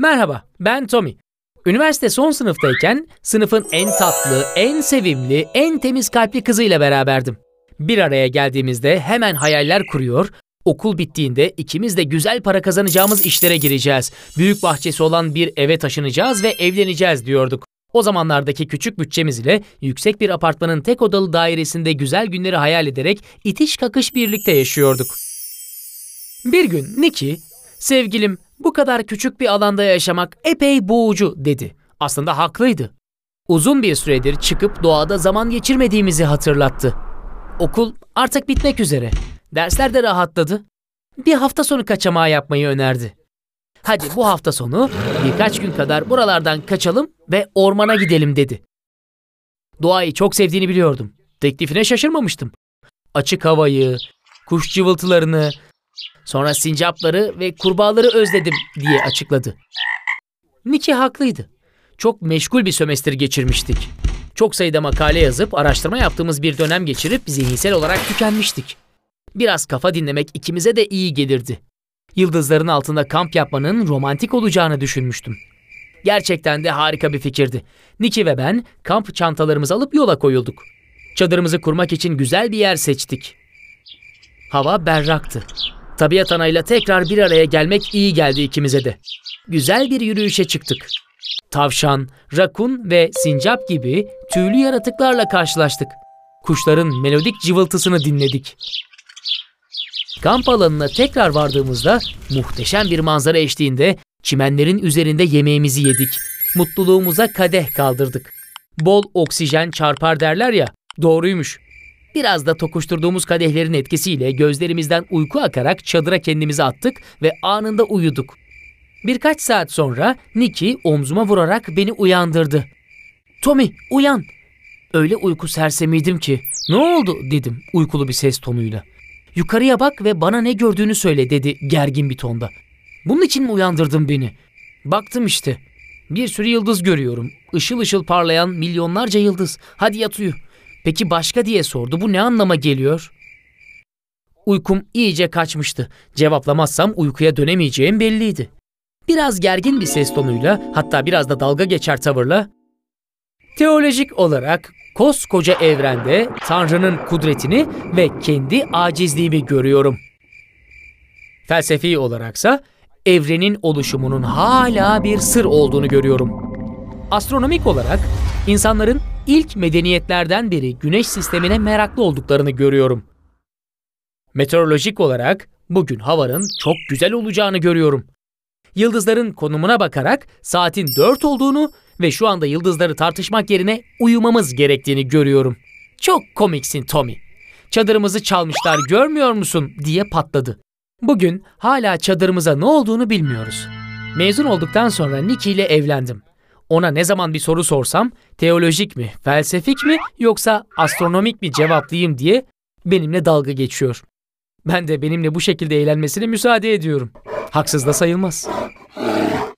Merhaba, ben Tommy. Üniversite son sınıftayken sınıfın en tatlı, en sevimli, en temiz kalpli kızıyla beraberdim. Bir araya geldiğimizde hemen hayaller kuruyor, okul bittiğinde ikimiz de güzel para kazanacağımız işlere gireceğiz. Büyük bahçesi olan bir eve taşınacağız ve evleneceğiz diyorduk. O zamanlardaki küçük bütçemiz ile yüksek bir apartmanın tek odalı dairesinde güzel günleri hayal ederek itiş kakış birlikte yaşıyorduk. Bir gün Nikki, sevgilim bu kadar küçük bir alanda yaşamak epey boğucu dedi. Aslında haklıydı. Uzun bir süredir çıkıp doğada zaman geçirmediğimizi hatırlattı. Okul artık bitmek üzere. Dersler de rahatladı. Bir hafta sonu kaçamağı yapmayı önerdi. Hadi bu hafta sonu birkaç gün kadar buralardan kaçalım ve ormana gidelim dedi. Doğayı çok sevdiğini biliyordum. Teklifine şaşırmamıştım. Açık havayı, kuş cıvıltılarını, sonra sincapları ve kurbağaları özledim diye açıkladı. Niki haklıydı. Çok meşgul bir sömestr geçirmiştik. Çok sayıda makale yazıp araştırma yaptığımız bir dönem geçirip zihinsel olarak tükenmiştik. Biraz kafa dinlemek ikimize de iyi gelirdi. Yıldızların altında kamp yapmanın romantik olacağını düşünmüştüm. Gerçekten de harika bir fikirdi. Niki ve ben kamp çantalarımızı alıp yola koyulduk. Çadırımızı kurmak için güzel bir yer seçtik. Hava berraktı. Tabiat anayla tekrar bir araya gelmek iyi geldi ikimize de. Güzel bir yürüyüşe çıktık. Tavşan, rakun ve sincap gibi tüylü yaratıklarla karşılaştık. Kuşların melodik cıvıltısını dinledik. Kamp alanına tekrar vardığımızda muhteşem bir manzara eşliğinde çimenlerin üzerinde yemeğimizi yedik. Mutluluğumuza kadeh kaldırdık. Bol oksijen çarpar derler ya, doğruymuş. Biraz da tokuşturduğumuz kadehlerin etkisiyle gözlerimizden uyku akarak çadıra kendimizi attık ve anında uyuduk. Birkaç saat sonra Nicky omzuma vurarak beni uyandırdı. Tommy uyan. Öyle uyku sersemiydim ki ne oldu dedim uykulu bir ses tonuyla. Yukarıya bak ve bana ne gördüğünü söyle dedi gergin bir tonda. Bunun için mi uyandırdın beni? Baktım işte. Bir sürü yıldız görüyorum. Işıl ışıl parlayan milyonlarca yıldız. Hadi yat uyu. Peki başka diye sordu. Bu ne anlama geliyor? Uykum iyice kaçmıştı. Cevaplamazsam uykuya dönemeyeceğim belliydi. Biraz gergin bir ses tonuyla hatta biraz da dalga geçer tavırla Teolojik olarak koskoca evrende Tanrı'nın kudretini ve kendi acizliğimi görüyorum. Felsefi olaraksa evrenin oluşumunun hala bir sır olduğunu görüyorum. Astronomik olarak insanların ilk medeniyetlerden beri güneş sistemine meraklı olduklarını görüyorum. Meteorolojik olarak bugün havanın çok güzel olacağını görüyorum. Yıldızların konumuna bakarak saatin 4 olduğunu ve şu anda yıldızları tartışmak yerine uyumamız gerektiğini görüyorum. Çok komiksin Tommy. Çadırımızı çalmışlar görmüyor musun diye patladı. Bugün hala çadırımıza ne olduğunu bilmiyoruz. Mezun olduktan sonra Nicky ile evlendim. Ona ne zaman bir soru sorsam teolojik mi, felsefik mi yoksa astronomik mi cevaplayayım diye benimle dalga geçiyor. Ben de benimle bu şekilde eğlenmesine müsaade ediyorum. Haksız da sayılmaz.